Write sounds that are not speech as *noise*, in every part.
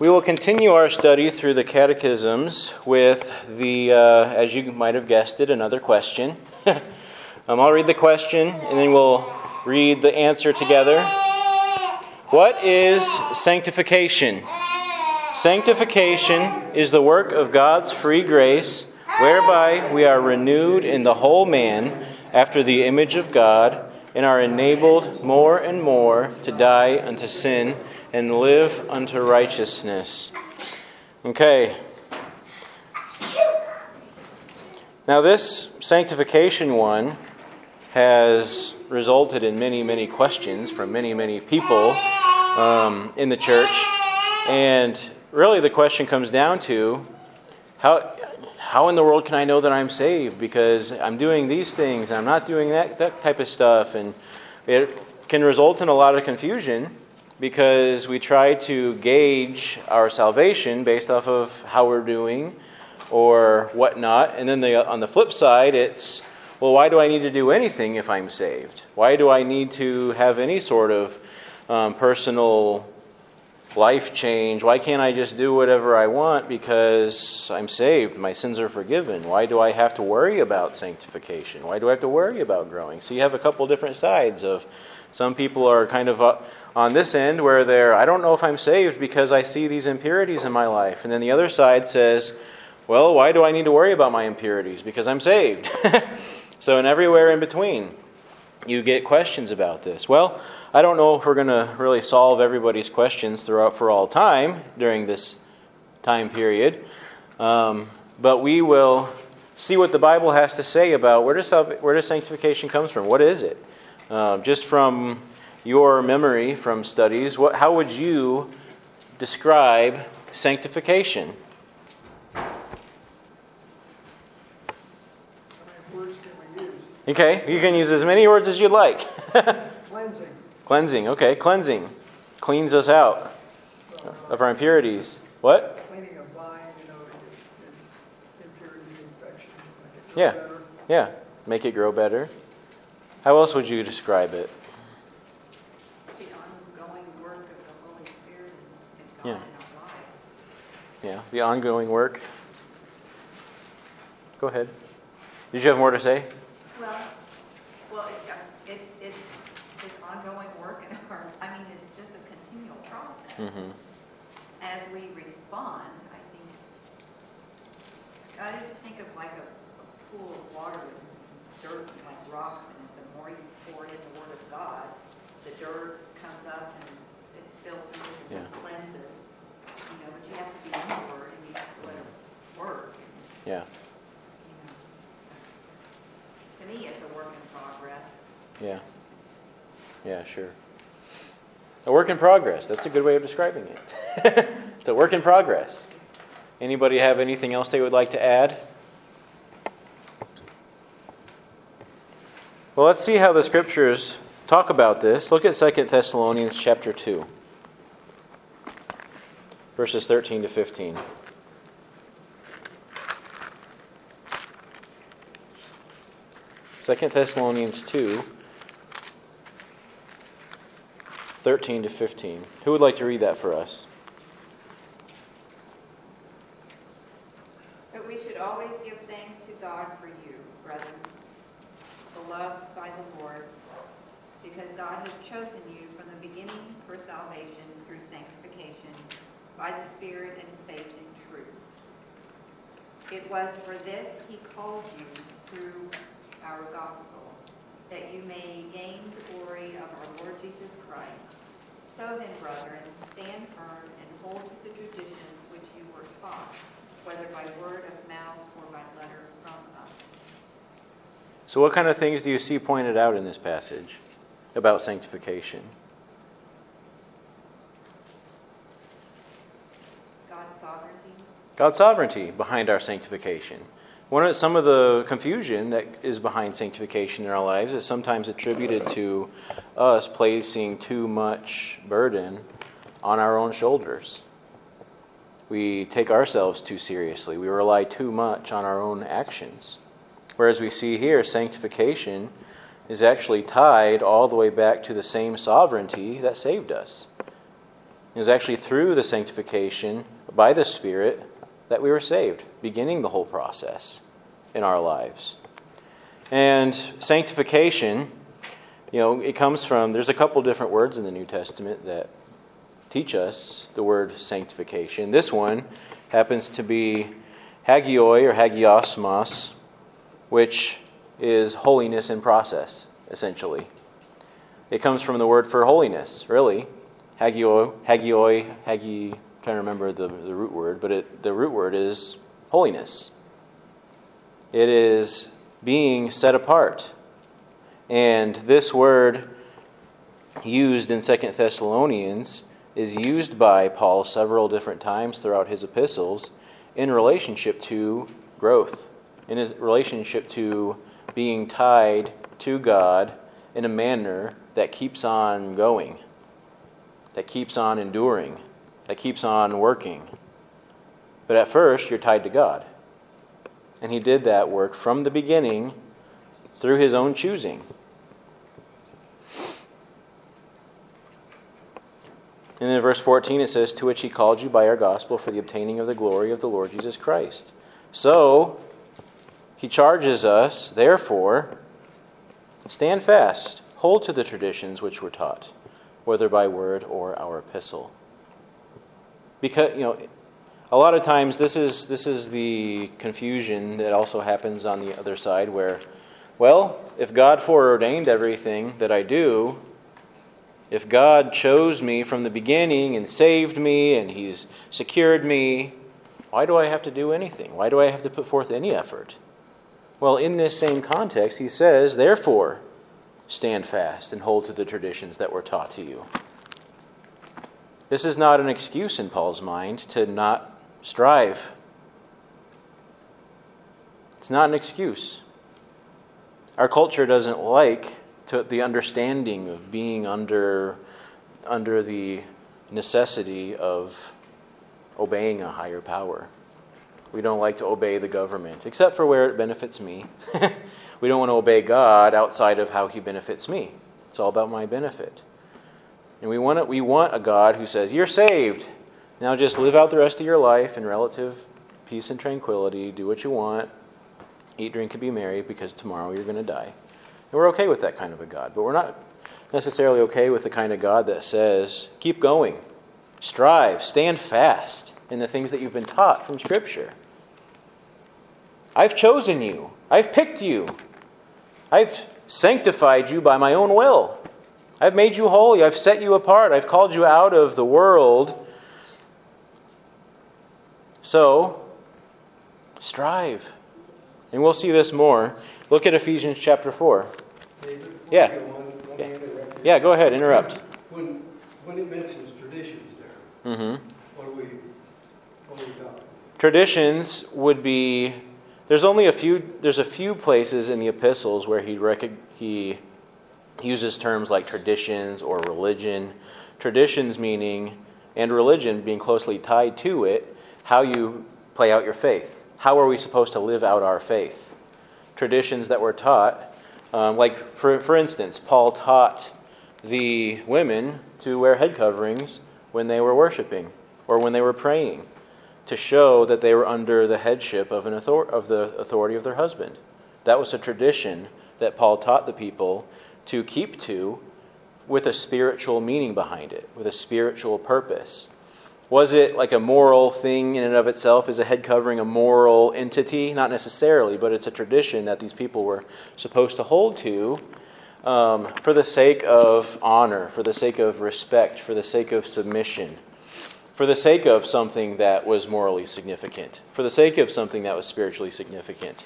We will continue our study through the catechisms with the, uh, as you might have guessed it, another question. *laughs* um, I'll read the question and then we'll read the answer together. What is sanctification? Sanctification is the work of God's free grace, whereby we are renewed in the whole man after the image of God and are enabled more and more to die unto sin and live unto righteousness. Okay. Now, this sanctification one has resulted in many, many questions from many, many people um, in the church. And really, the question comes down to how, how in the world can I know that I'm saved? Because I'm doing these things, and I'm not doing that, that type of stuff. And it can result in a lot of confusion because we try to gauge our salvation based off of how we're doing or whatnot. And then the, on the flip side, it's, well, why do I need to do anything if I'm saved? Why do I need to have any sort of um, personal life change? Why can't I just do whatever I want because I'm saved? My sins are forgiven. Why do I have to worry about sanctification? Why do I have to worry about growing? So you have a couple different sides of some people are kind of uh, on this end where they're, I don't know if I'm saved because I see these impurities in my life. And then the other side says, well, why do I need to worry about my impurities? Because I'm saved. *laughs* so, and everywhere in between, you get questions about this. Well, I don't know if we're going to really solve everybody's questions throughout for all time during this time period, um, but we will see what the Bible has to say about where does, where does sanctification comes from. What is it? Uh, just from your memory from studies, what, how would you describe sanctification? Okay, you can use as many words as you'd like. *laughs* cleansing. Cleansing, okay, cleansing. Cleans us out of our impurities. What? Cleaning a vine, you know, impurities, infections. Yeah, yeah, make it grow better. How else would you describe it? The ongoing work of the Holy Spirit in Yeah. God in our. Yeah, the ongoing work. Go ahead. Did you have more to say? Well, well, it- uh, it's, it's, it's ongoing work in our, *laughs* I mean, it's just a continual process. Mm-hmm. As we respond, I think, I just think of like a a pool of water with dirt and like rocks it. The more you pour in the Word of God, the dirt comes up and it filters and Yeah. cleanses. You know, but you have to be in the Word and you have to let it work. Yeah, you know. To me, it's a work in progress. Yeah. Yeah, sure. A work in progress. That's a good way of describing it. *laughs* it's a work in progress. Anybody have anything else they would like to add? Well, let's see how the scriptures talk about this. Look at 2 Thessalonians chapter 2, verses 13 to 15. Second Thessalonians 2, 13 to 15. Who would like to read that for us? But we should always give thanks to God for you, brethren, beloved by the Lord, because God has chosen you from the beginning for salvation through sanctification by the Spirit and faith in truth. It was for this he called you through our gospel, that you may gain the glory of our Lord Jesus Christ. So then, brethren, stand firm and hold to the traditions which you were taught, whether by word of mouth or by letter from us. So, what kind of things do you see pointed out in this passage about sanctification? God's sovereignty, God's sovereignty behind our sanctification. One of some of the confusion that is behind sanctification in our lives is sometimes attributed to us placing too much burden on our own shoulders. We take ourselves too seriously. We rely too much on our own actions. Whereas we see here, sanctification is actually tied all the way back to the same sovereignty that saved us. It was actually through the sanctification by the Spirit that we were saved, beginning the whole process in our lives. And sanctification, you know, it comes from, there's a couple different words in the New Testament that teach us the word sanctification. This one happens to be hagioi or hagiosmos, which is holiness in process, essentially. It comes from the word for holiness, really. Hagioi, hagioi, hagi, trying to remember the, the root word, but it, the root word is holiness. It is being set apart. And this word used in Second Thessalonians is used by Paul several different times throughout his epistles in relationship to growth, in relationship to being tied to God in a manner that keeps on going, that keeps on enduring, that keeps on working. But at first, you're tied to God. And he did that work from the beginning through his own choosing. And in verse 14 it says, To which he called you by our gospel for the obtaining of the glory of the Lord Jesus Christ. So, he charges us, therefore, stand fast, hold to the traditions which were taught, whether by word or our epistle. Because, you know, a lot of times this is, this is the confusion that also happens on the other side where, well, if God foreordained everything that I do, if God chose me from the beginning and saved me and He's secured me, why do I have to do anything? Why do I have to put forth any effort? Well, in this same context, he says, Therefore, stand fast and hold to the traditions that were taught to you. This is not an excuse in Paul's mind to not strive. It's not an excuse. Our culture doesn't like to the understanding of being under, under the necessity of obeying a higher power. We don't like to obey the government, except for where it benefits me. *laughs* we don't want to obey God outside of how He benefits me. It's all about my benefit. And we want, we want a God who says, You're saved. Now just live out the rest of your life in relative peace and tranquility. Do what you want. Eat, drink, and be merry because tomorrow you're going to die. And we're okay with that kind of a God. But we're not necessarily okay with the kind of God that says, keep going, strive, stand fast in the things that you've been taught from Scripture. I've chosen you, I've picked you, I've sanctified you by my own will. I've made you holy, I've set you apart, I've called you out of the world. So, strive. And we'll see this more. Look at Ephesians chapter 4. David? Yeah. Yeah. Yeah, go ahead, interrupt. When, when it mentions traditions there, Mm-hmm. what do we, what we got? Traditions would be there's only a few there's a few places in the epistles where he rec- he uses terms like traditions or religion. Traditions meaning and religion being closely tied to it, how you play out your faith. How are we supposed to live out our faith? Traditions that were taught, um, like for, for instance, Paul taught the women to wear head coverings when they were worshiping or when they were praying to show that they were under the headship of, an author- of the authority of their husband. That was a tradition that Paul taught the people to keep to with a spiritual meaning behind it, with a spiritual purpose. Was it like a moral thing in and of itself? Is a head covering a moral entity? Not necessarily, but it's a tradition that these people were supposed to hold to um, for the sake of honor, for the sake of respect, for the sake of submission for the sake of something that was morally significant, for the sake of something that was spiritually significant.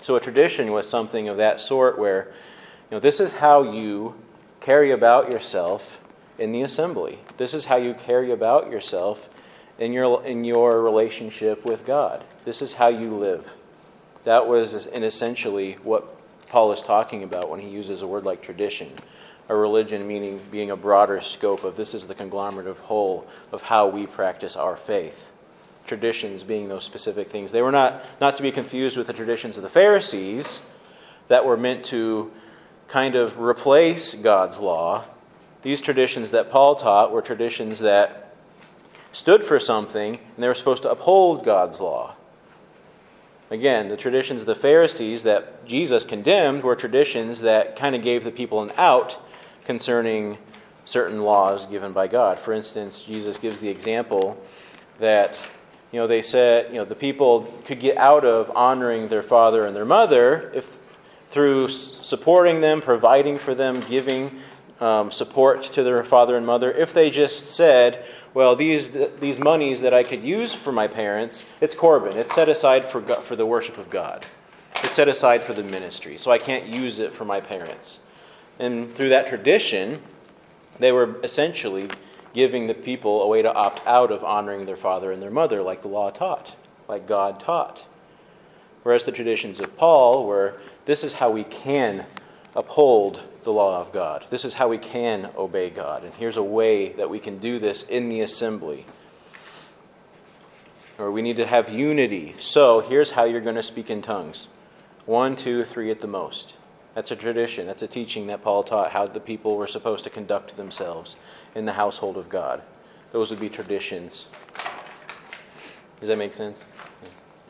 So a tradition was something of that sort where, you know, this is how you carry about yourself in the assembly. This is how you carry about yourself in your in your relationship with God. This is how you live. That was essentially what Paul is talking about when he uses a word like tradition a religion meaning being a broader scope of this is the conglomerative whole of how we practice our faith. Traditions being those specific things. They were not, not to be confused with the traditions of the Pharisees that were meant to kind of replace God's law these traditions that Paul taught were traditions that stood for something, and they were supposed to uphold God's law. Again, the traditions of the Pharisees that Jesus condemned were traditions that kind of gave the people an out concerning certain laws given by God. For instance, Jesus gives the example that you know they said you know the people could get out of honoring their father and their mother if through supporting them, providing for them, giving um, support to their father and mother, if they just said, well, these, these monies that I could use for my parents, it's Corban. It's set aside for, for the worship of God. It's set aside for the ministry, so I can't use it for my parents. And through that tradition, they were essentially giving the people a way to opt out of honoring their father and their mother, like the law taught, like God taught. Whereas the traditions of Paul were this is how we can uphold the law of God. This is how we can obey God. And here's a way that we can do this in the assembly. Or we need to have unity. So here's how you're going to speak in tongues one, two, three at the most. That's a tradition. That's a teaching that Paul taught how the people were supposed to conduct themselves in the household of God. Those would be traditions. Does that make sense?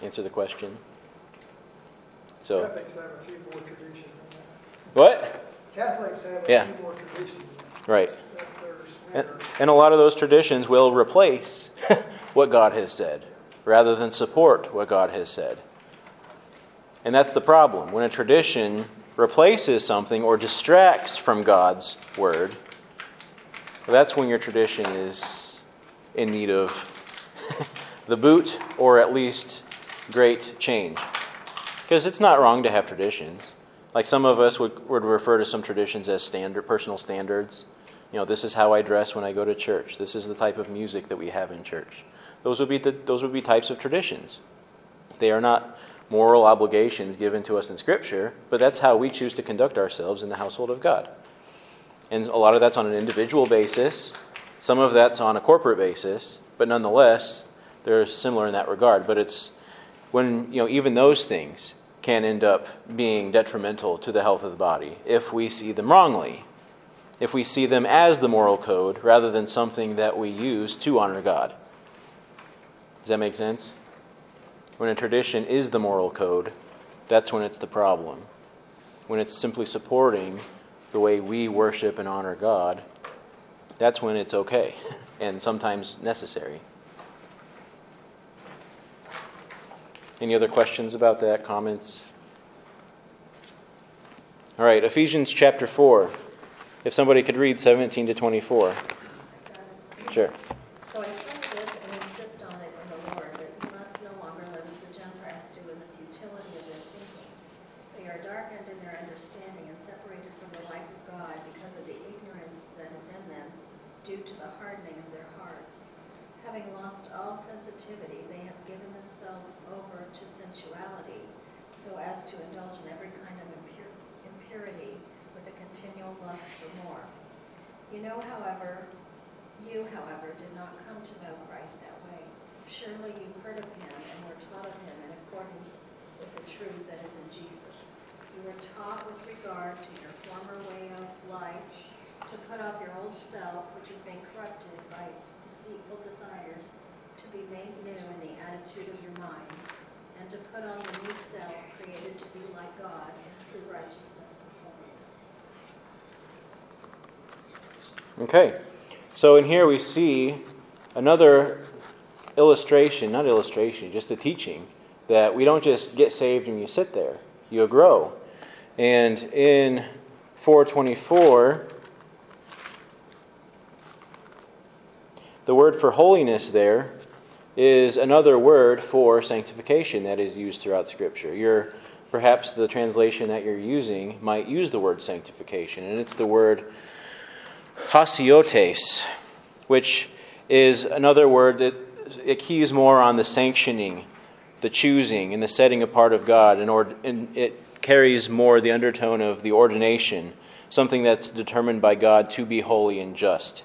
Answer the question. So. Catholics have a few more traditions than that. What? Catholics have a Yeah. few more traditions. Right. That's their And, and a lot of those traditions will replace *laughs* what God has said rather than support what God has said. And that's the problem. When a tradition replaces something or distracts from God's word, that's when your tradition is in need of *laughs* the boot or at least great change. Because it's not wrong to have traditions. Like some of us would, would refer to some traditions as standard personal standards. You know, this is how I dress when I go to church. This is the type of music that we have in church. Those would be the, those would be types of traditions. They are not moral obligations given to us in Scripture, but that's how we choose to conduct ourselves in the household of God. And a lot of that's on an individual basis. Some of that's on a corporate basis, but nonetheless, they're similar in that regard. But it's when you know even those things can end up being detrimental to the health of the body if we see them wrongly. If we see them as the moral code rather than something that we use to honor God. Does that make sense? When a tradition is the moral code, that's when it's the problem. When it's simply supporting the way we worship and honor God, that's when it's okay *laughs* and sometimes necessary. Any other questions about that? Comments? All right, Ephesians chapter 4. If somebody could read 17 to 24. Sure. So I say this and insist on it in the Lord, that you must no longer live as the Gentiles do in the futility of their thinking. They are darkened in their understanding and separated from the life of God because of the ignorance that is in them due to the hardening of their hearts. Having lost all sensitivity, they have given themselves over to sensuality so as to indulge in every kind of impur- impurity with a continual lust for more. You know, however, you, however, did not come to know Christ that way. Surely you heard of him and were taught of him in accordance with the truth that is in Jesus. You were taught with regard to your former way of life to put off your old self, which is being corrupted by its deceitful desires, to be made new in the attitude of your minds, and to put on the new self, created to be like God in true righteousness and holiness. Okay. So in here we see another illustration, not illustration, just a teaching that we don't just get saved and you sit there. You grow. And in 424 the word for holiness there is another word for sanctification that is used throughout scripture. Your perhaps the translation that you're using might use the word sanctification and it's the word hosiotes, which is another word that it keys more on the sanctioning, the choosing, and the setting apart of God, and, or, and it carries more the undertone of the ordination, something that's determined by God to be holy and just.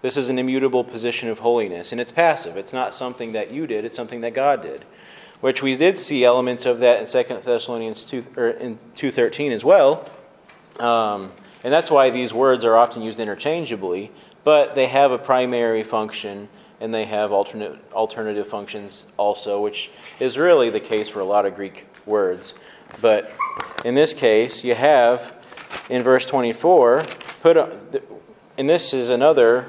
This is an immutable position of holiness, and it's passive. It's not something that you did, it's something that God did. Which we did see elements of that in 2 Thessalonians 2, or in 2.13 as well. Um, And that's why these words are often used interchangeably, but they have a primary function and they have alternate, alternative functions also, which is really the case for a lot of Greek words. But in this case, you have in verse 24, put, on, and this is another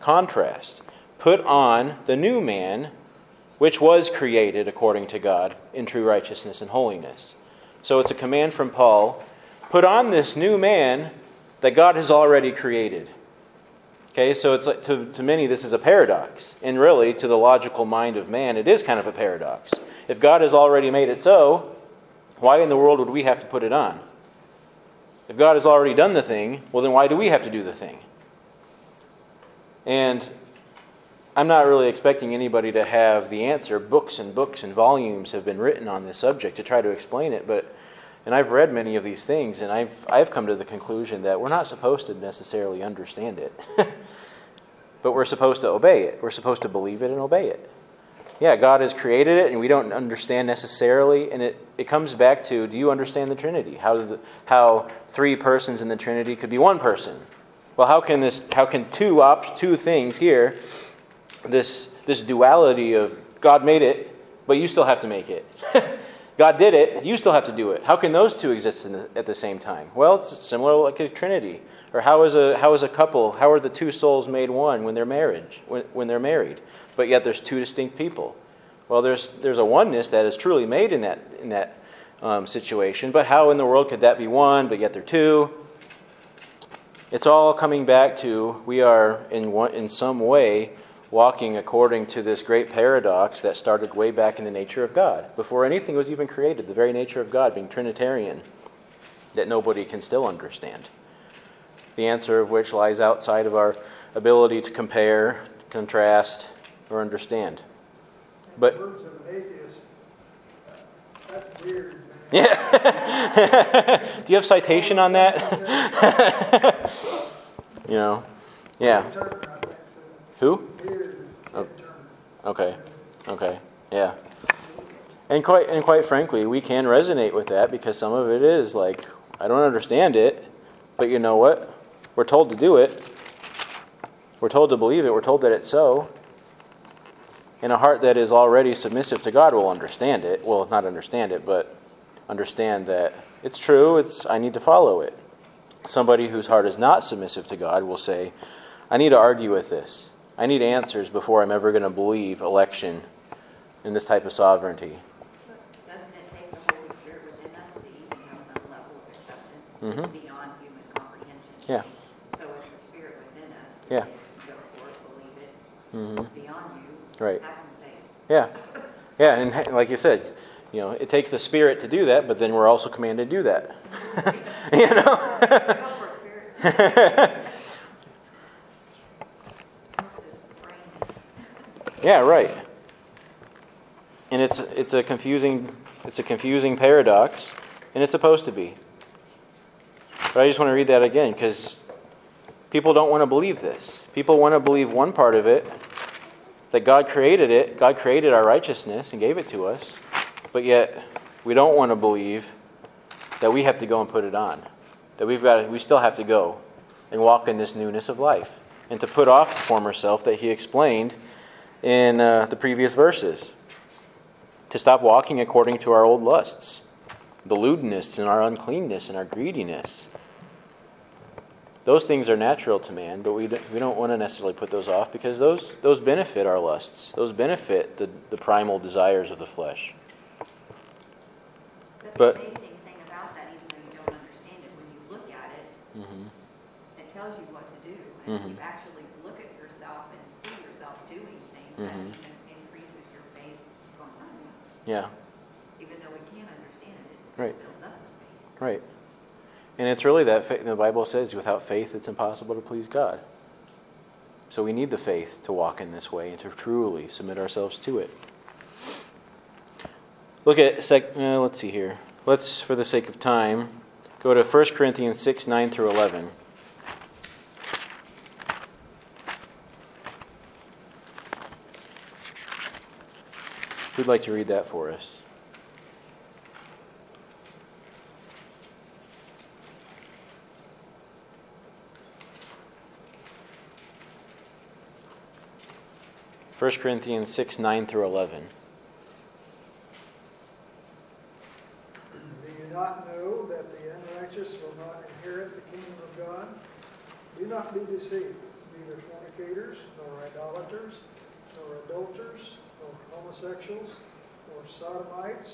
contrast put on the new man, which was created according to God in true righteousness and holiness. So it's a command from Paul put on this new man that God has already created. Okay, so it's like to, to many this is a paradox. And really, to the logical mind of man, it is kind of a paradox. If God has already made it so, why in the world would we have to put it on? If God has already done the thing, well, then why do we have to do the thing? And I'm not really expecting anybody to have the answer. Books and books and volumes have been written on this subject to try to explain it, but and I've read many of these things, and I've I've come to the conclusion that we're not supposed to necessarily understand it, *laughs* but we're supposed to obey it. We're supposed to believe it and obey it. Yeah, God has created it, and we don't understand necessarily, and it, it comes back to do you understand the Trinity? How, the, how three persons in the Trinity could be one person? Well, how can this? How can two op, two things here this, this duality of God made it, but you still have to make it. *laughs* God did it, you still have to do it. How can those two exist the, at the same time? Well, it's similar like a Trinity. Or how is a how is a couple? How are the two souls made one when they're marriage when, when they're married? But yet there's two distinct people. Well, there's there's a oneness that is truly made in that in that um, situation. But how in the world could that be one? But yet they're two. It's all coming back to we are in one, in some way walking according to this great paradox that started way back in the nature of God, before anything was even created, the very nature of God being Trinitarian, that nobody can still understand. The answer of which lies outside of our ability to compare, contrast, or understand. But words of an atheist, that's weird. Yeah. *laughs* Do you have citation on that? *laughs* you know. Yeah. Who? Oh. Okay. Okay. Yeah. And quite and quite frankly, we can resonate with that because some of it is like I don't understand it, but you know what? We're told to do it. We're told to believe it. We're told that it's so. And a heart that is already submissive to God will understand it. Well, not understand it, but understand that it's true. It's I need to follow it. Somebody whose heart is not submissive to God will say, I need to argue with this. I need answers before I'm ever going to believe election in this type of sovereignty. Doesn't it take the Holy Spirit within us to even have some level of acceptance Mhm. beyond human comprehension? Yeah. So it's the Spirit within us. Yeah. that can Go forth, believe it, hmm beyond you. Right. Yeah. Yeah, and like you said, you know, it takes the Spirit to do that, but then we're also commanded to do that. *laughs* you know? *laughs* *laughs* Go for it, Spirit. Yeah, right. And it's it's a confusing it's a confusing paradox, and it's supposed to be. But I just want to read that again because people don't want to believe this. People want to believe one part of it that God created it, God created our righteousness and gave it to us, but yet we don't want to believe that we have to go and put it on. That we've got to, we still have to go and walk in this newness of life and to put off the former self that he explained in uh, the previous verses. To stop walking according to our old lusts, the lewdness and our uncleanness and our greediness. Those things are natural to man, but we, we don't want to necessarily put those off because those, those benefit our lusts. Those benefit the, the primal desires of the flesh. But But- the amazing thing about that, even though you don't understand it, when you look at it, Mm-hmm. it tells you what to do. And Mhm. you actually look at yourself and see yourself doing things, that Mhm. increases your faith going on. Yeah, Even though we can't understand it, it Right. builds up faith. right. And it's really that faith, the Bible says without faith it's impossible to please God. So we need the faith to walk in this way and to truly submit ourselves to it. Look at, sec, uh, let's see here. Let's, for the sake of time, go to 1 Corinthians 6 9 through 11. Who'd like to read that for us? First Corinthians 6 9 through 11. Sodomites,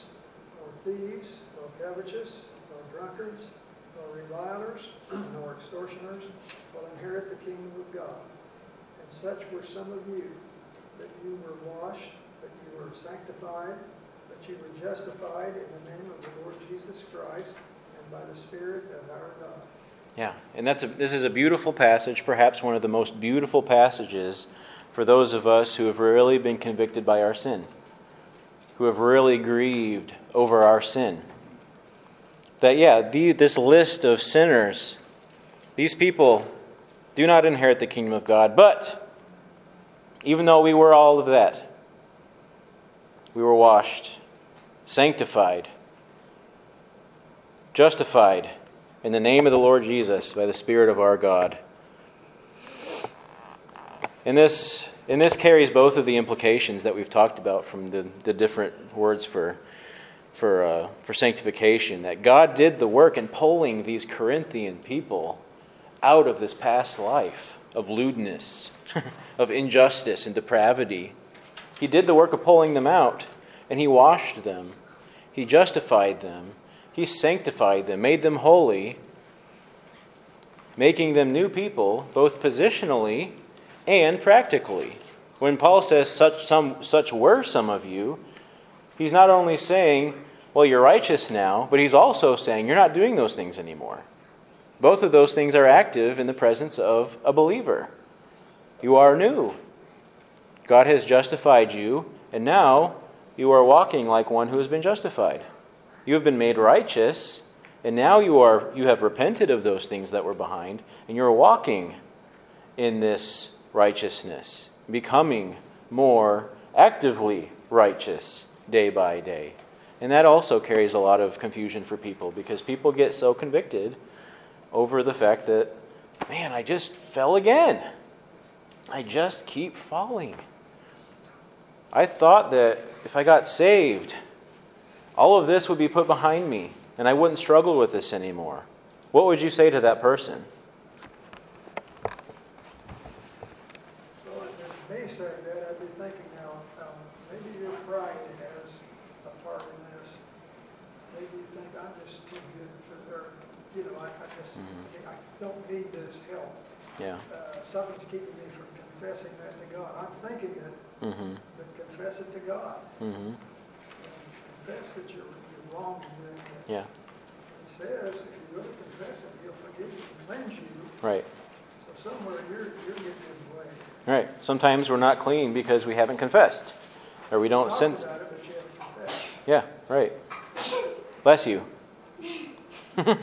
nor thieves, nor covetous, nor drunkards, nor revilers, nor extortioners will inherit the kingdom of God. And such were some of you, that you were washed, that you were sanctified, that you were justified in the name of the Lord Jesus Christ and by the Spirit of our God. Yeah, and that's a, this is a beautiful passage, perhaps one of the most beautiful passages for those of us who have really been convicted by our sin, who have really grieved over our sin. That, yeah, the, this list of sinners, these people do not inherit the kingdom of God, but even though we were all of that, we were washed, sanctified, justified in the name of the Lord Jesus by the Spirit of our God. In this, and this carries both of the implications that we've talked about from the, the different words for, for, uh, for sanctification. That God did the work in pulling these Corinthian people out of this past life of lewdness, *laughs* of injustice and depravity. He did the work of pulling them out, and He washed them, He justified them, He sanctified them, made them holy, making them new people, both positionally and practically. When Paul says such some such were some of you, he's not only saying, well, you're righteous now, but he's also saying you're not doing those things anymore. Both of those things are active in the presence of a believer. You are new. God has justified you, and now you are walking like one who has been justified. You have been made righteous, and now you are you have repented of those things that were behind, and you're walking in this righteousness, becoming more actively righteous day by day. And that also carries a lot of confusion for people because people get so convicted over the fact that, man, I just fell again. I just keep falling. I thought that if I got saved, all of this would be put behind me and I wouldn't struggle with this anymore. What would you say to that person? Well, if me saying that, I'd be thinking now, um, maybe your pride has a part in this. Maybe you think I'm just too good for, or, you know, I, I just, Mhm. I don't need this help. Yeah. Uh, something's keeping me from confessing that to God. I'm thinking it, Mm-hmm. but confess it to God. Mm-hmm. Confess that you're, you're wrong. Yeah. He says, if you really confess it, he'll forgive you and cleanse you. Right. So somewhere you're, you're getting in the way. Right. Sometimes we're not clean because we haven't confessed, or we don't sense. about it, but you haven't confessed. Yeah. Right. Bless you. *laughs*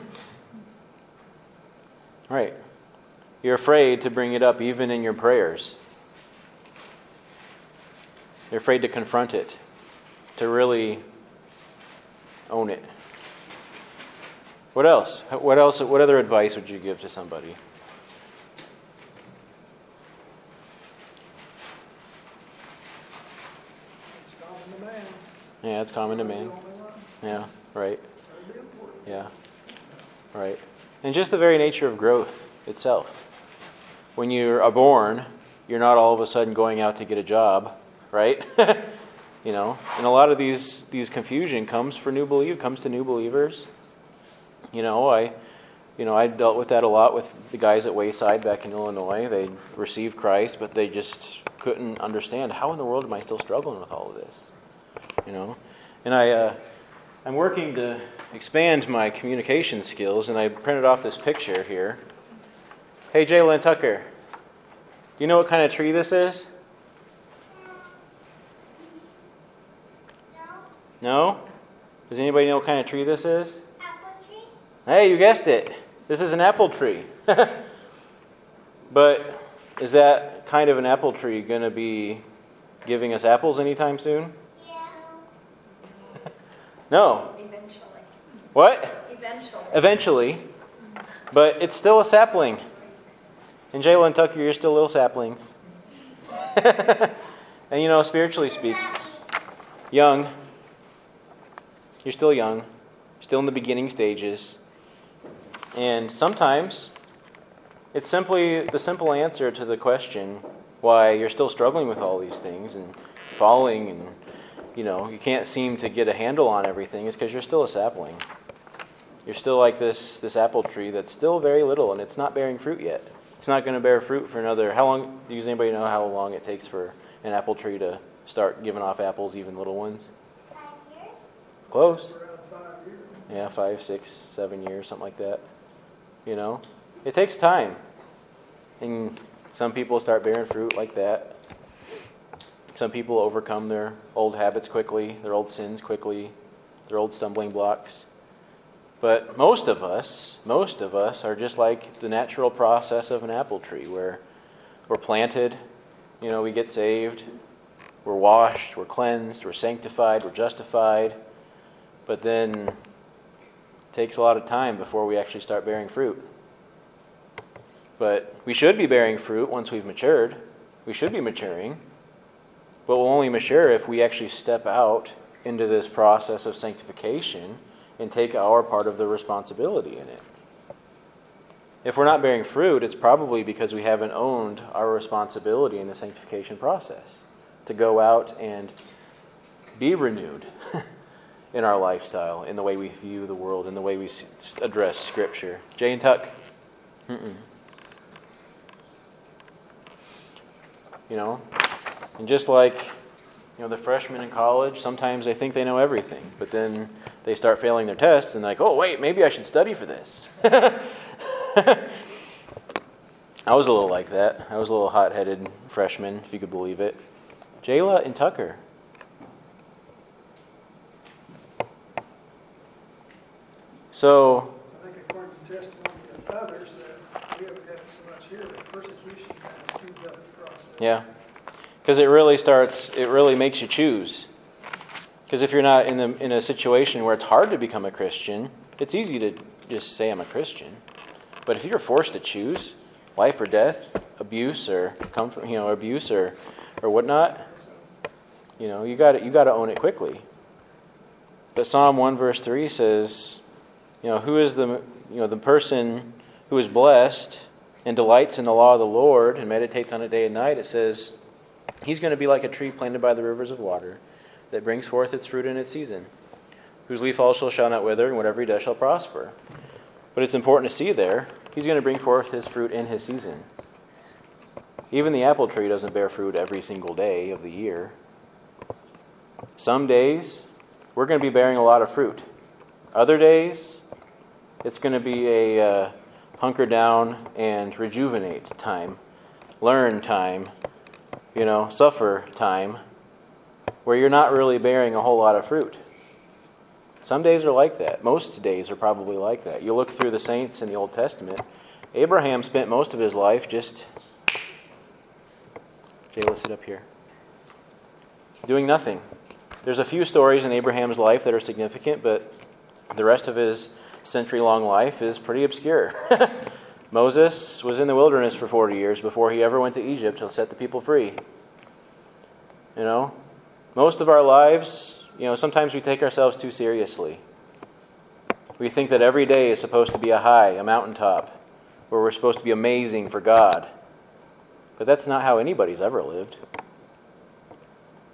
right. You're afraid to bring it up even in your prayers. You're afraid to confront it, to really own it. What else? What else? What other advice would you give to somebody? It's common to man. Yeah, it's common to man. the only one. Yeah, right. That'd be important. Yeah, right. And just the very nature of growth itself. When you are born, you're not all of a sudden going out to get a job, right? *laughs* you know, and a lot of these these confusion comes for new believe comes to new believers. You know, I you know, I dealt with that a lot with the guys at Wayside back in Illinois. They received Christ, but they just couldn't understand how in the world am I still struggling with all of this? You know, and I uh, I'm working to expand my communication skills, and I printed off this picture here. Hey, Jalen Tucker, do you know what kind of tree this is? No? No? Does anybody know what kind of tree this is? Apple tree? Hey, you guessed it. This is an apple tree. *laughs* but is that kind of an apple tree going to be giving us apples anytime soon? Yeah. *laughs* no. Eventually. What? Eventually. Eventually. But it's still a sapling. And Jalen Tucker, you're still little saplings. *laughs* And you know, spiritually speaking, young, you're still young, still in the beginning stages. And sometimes it's simply the simple answer to the question why you're still struggling with all these things and falling and you know, you can't seem to get a handle on everything is because you're still a sapling. You're still like this this apple tree that's still very little and it's not bearing fruit yet. It's not going to bear fruit for another. How long? Does anybody know how long it takes for an apple tree to start giving off apples, even little ones? Five years? Close. Yeah, five, six, seven years, something like that. You know, it takes time, and some people start bearing fruit like that. Some people overcome their old habits quickly, their old sins quickly, their old stumbling blocks. But most of us, most of us are just like the natural process of an apple tree where we're planted, you know, we get saved, we're washed, we're cleansed, we're sanctified, we're justified. But then it takes a lot of time before we actually start bearing fruit. But we should be bearing fruit once we've matured. We should be maturing. But we'll only mature if we actually step out into this process of sanctification and take our part of the responsibility in it. If we're not bearing fruit, it's probably because we haven't owned our responsibility in the sanctification process to go out and be renewed *laughs* in our lifestyle, in the way we view the world, in the way we address Scripture. Jay and Tuck. Mm-mm. You know, and just like you know the freshmen in college, sometimes they think they know everything, but then they start failing their tests and like, oh wait, maybe I should study for this. *laughs* I was a little like that. I was a little hot-headed freshman, if you could believe it. Jayla and Tucker. So I think according to testimony of others, that we haven't had so much here, but persecution kind of speeds up the. Yeah. Because it really starts, it really makes you choose. Because if you're not in, the, in a situation where it's hard to become a Christian, it's easy to just say I'm a Christian. But if you're forced to choose life or death, abuse or comfort, you know, abuse or, or whatnot, you know, you got you got to own it quickly. But Psalm 1 verse 3 says, you know, who is the you know the person who is blessed and delights in the law of the Lord and meditates on it day and night? It says he's going to be like a tree planted by the rivers of water that brings forth its fruit in its season, whose leaf also shall not wither, and whatever he does shall prosper. But it's important to see there, he's going to bring forth his fruit in his season. Even the apple tree doesn't bear fruit every single day of the year. Some days, we're going to be bearing a lot of fruit. Other days, it's going to be a uh, hunker down and rejuvenate time, learn time, you know, suffer time, where you're not really bearing a whole lot of fruit. Some days are like that. Most days are probably like that. You look through the saints in the Old Testament, Abraham spent most of his life just. Jay, sit up here. Doing nothing. There's a few stories in Abraham's life that are significant, but the rest of his century long life is pretty obscure. *laughs* Moses was in the wilderness for 40 years before he ever went to Egypt to set the people free. You know, most of our lives, you know, sometimes we take ourselves too seriously. We think that every day is supposed to be a high, a mountaintop, where we're supposed to be amazing for God. But that's not how anybody's ever lived.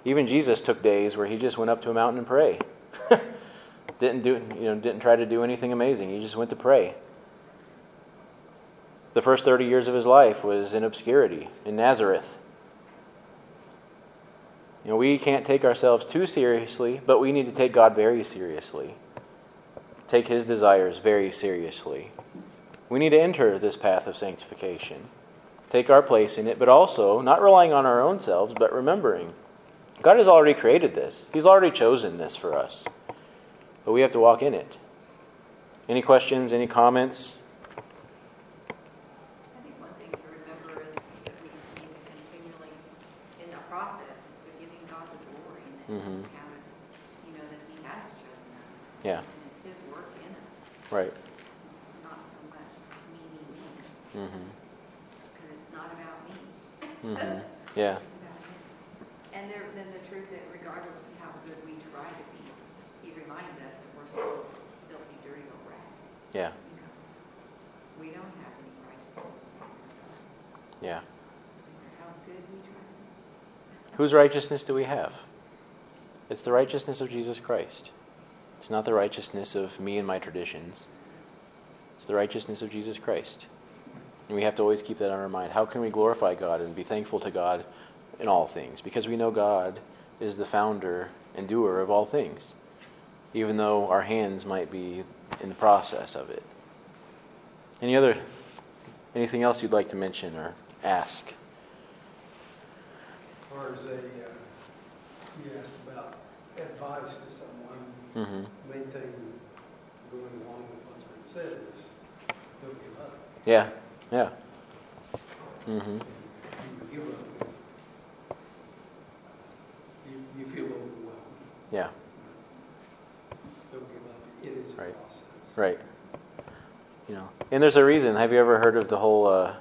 Even Jesus took days where he just went up to a mountain and prayed. *laughs* didn't do you know didn't try to do anything amazing. He just went to pray. The first 30 years of his life was in obscurity in Nazareth. You know, we can't take ourselves too seriously, but we need to take God very seriously. Take his desires very seriously. We need to enter this path of sanctification. Take our place in it, but also not relying on our own selves, but remembering God has already created this. He's already chosen this for us. But we have to walk in it. Any questions, any comments? Mm-hmm. And you know that He has chosen. Yeah. And it's His work in us. Right. Not so much me, me, me. Mm-hmm. Because it's not about me. Mm-hmm. *laughs* yeah. And there, then the truth that regardless of how good we try to be, He reminds us that we're still filthy, dirty old rats. Yeah. We don't have any righteousness Yeah. Whose righteousness do we have? It's the righteousness of Jesus Christ. It's not the righteousness of me and my traditions. It's the righteousness of Jesus Christ. And we have to always keep that on our mind. How can we glorify God and be thankful to God in all things? Because we know God is the founder and doer of all things, even though our hands might be in the process of it. Any other anything else you'd like to mention or ask? As far as a, uh, you asked about advice to someone, Mm-hmm. main thing going along with what's been said is, don't give up. Yeah, yeah. Mm-hmm. You give up, you, you feel overwhelmed. Yeah, Don't give up. It is a Right. process. right. You know, and there's a reason. Have you ever heard of the whole? Uh,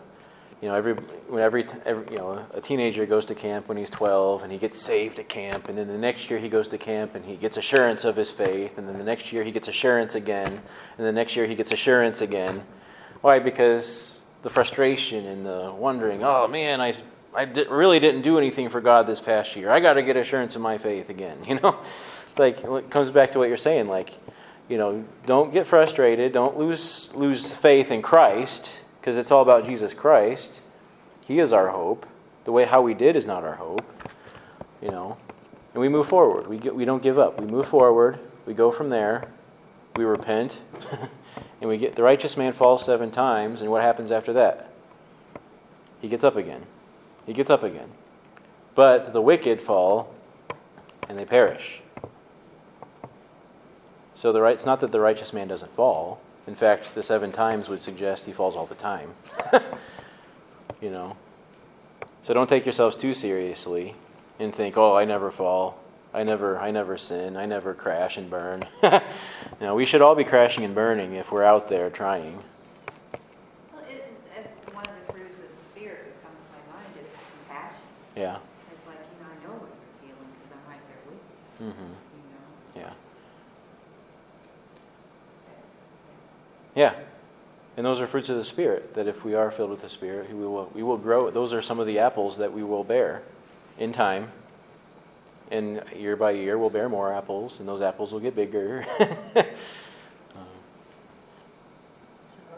you know, every when every, every you know a teenager goes to camp when he's 12 and he gets saved at camp, and then the next year he goes to camp and he gets assurance of his faith, and then the next year he gets assurance again, and the next year he gets assurance again. Why? Because the frustration and the wondering. Oh man, I I really didn't do anything for God this past year. I got to get assurance of my faith again. *laughs* You know, it's like it comes back to what you're saying. Like, you know, don't get frustrated. Don't lose lose faith in Christ because it's all about Jesus Christ. He is our hope. The way how we did is not our hope. You know, and we move forward. We get, we don't give up. We move forward. We go from there. We repent, *laughs* and we get the righteous man falls seven times. And what happens after that? He gets up again. He gets up again. But the wicked fall, and they perish. So the right, it's not that the righteous man doesn't fall. In fact, the seven times would suggest he falls all the time. *laughs* you know. So don't take yourselves too seriously and think, "Oh, I never fall. I never I never sin. I never crash and burn." *laughs* no, we should all be crashing and burning if we're out there trying. Well, it, as one of the fruits of the Spirit that comes to my mind is compassion. Yeah. It's like, you know, I know what you're feeling because I'm right there with you, Mhm. you know? Yeah. Yeah. And those are fruits of the Spirit, that if we are filled with the Spirit, we will, we will grow. Those are some of the apples that we will bear in time. And year by year, we'll bear more apples, and those apples will get bigger. *laughs* Um,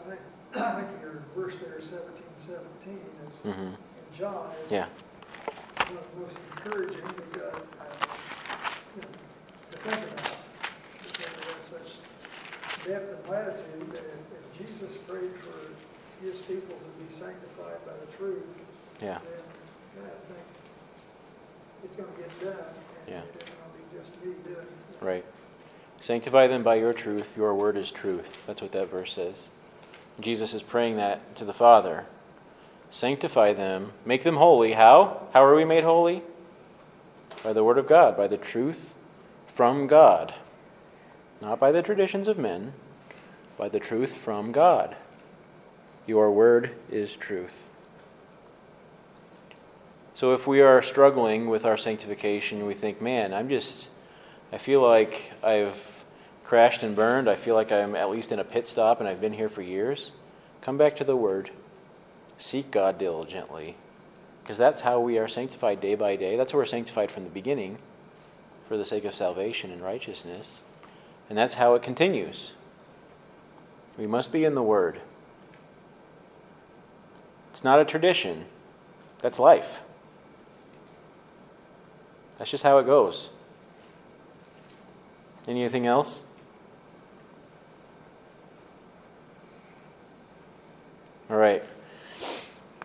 I think, *clears throat* I think your verse there, seventeen seventeen, is, mhm. in John, is Yeah. one of the most encouraging we've got, uh, you know, to think about. Because it has such depth and latitude that if, if Jesus prayed for his people to be sanctified by the truth, Yeah. then, I think it's gonna get done. And Yeah. it isn't gonna be just me doing it. Right. Sanctify them by your truth. Your word is truth. That's what that verse says. Jesus is praying that to the Father. Sanctify them. Make them holy. How? How are we made holy? By the word of God, by the truth from God. Not by the traditions of men, by the truth from God. Your word is truth. So if we are struggling with our sanctification, we think, man, I'm just, I feel like I've crashed and burned. I feel like I'm at least in a pit stop and I've been here for years. Come back to the Word. Seek God diligently. Because that's how we are sanctified day by day. That's how we're sanctified from the beginning for the sake of salvation and righteousness. And that's how it continues. We must be in the Word. It's not a tradition, that's life. That's just how it goes. Anything else? All right.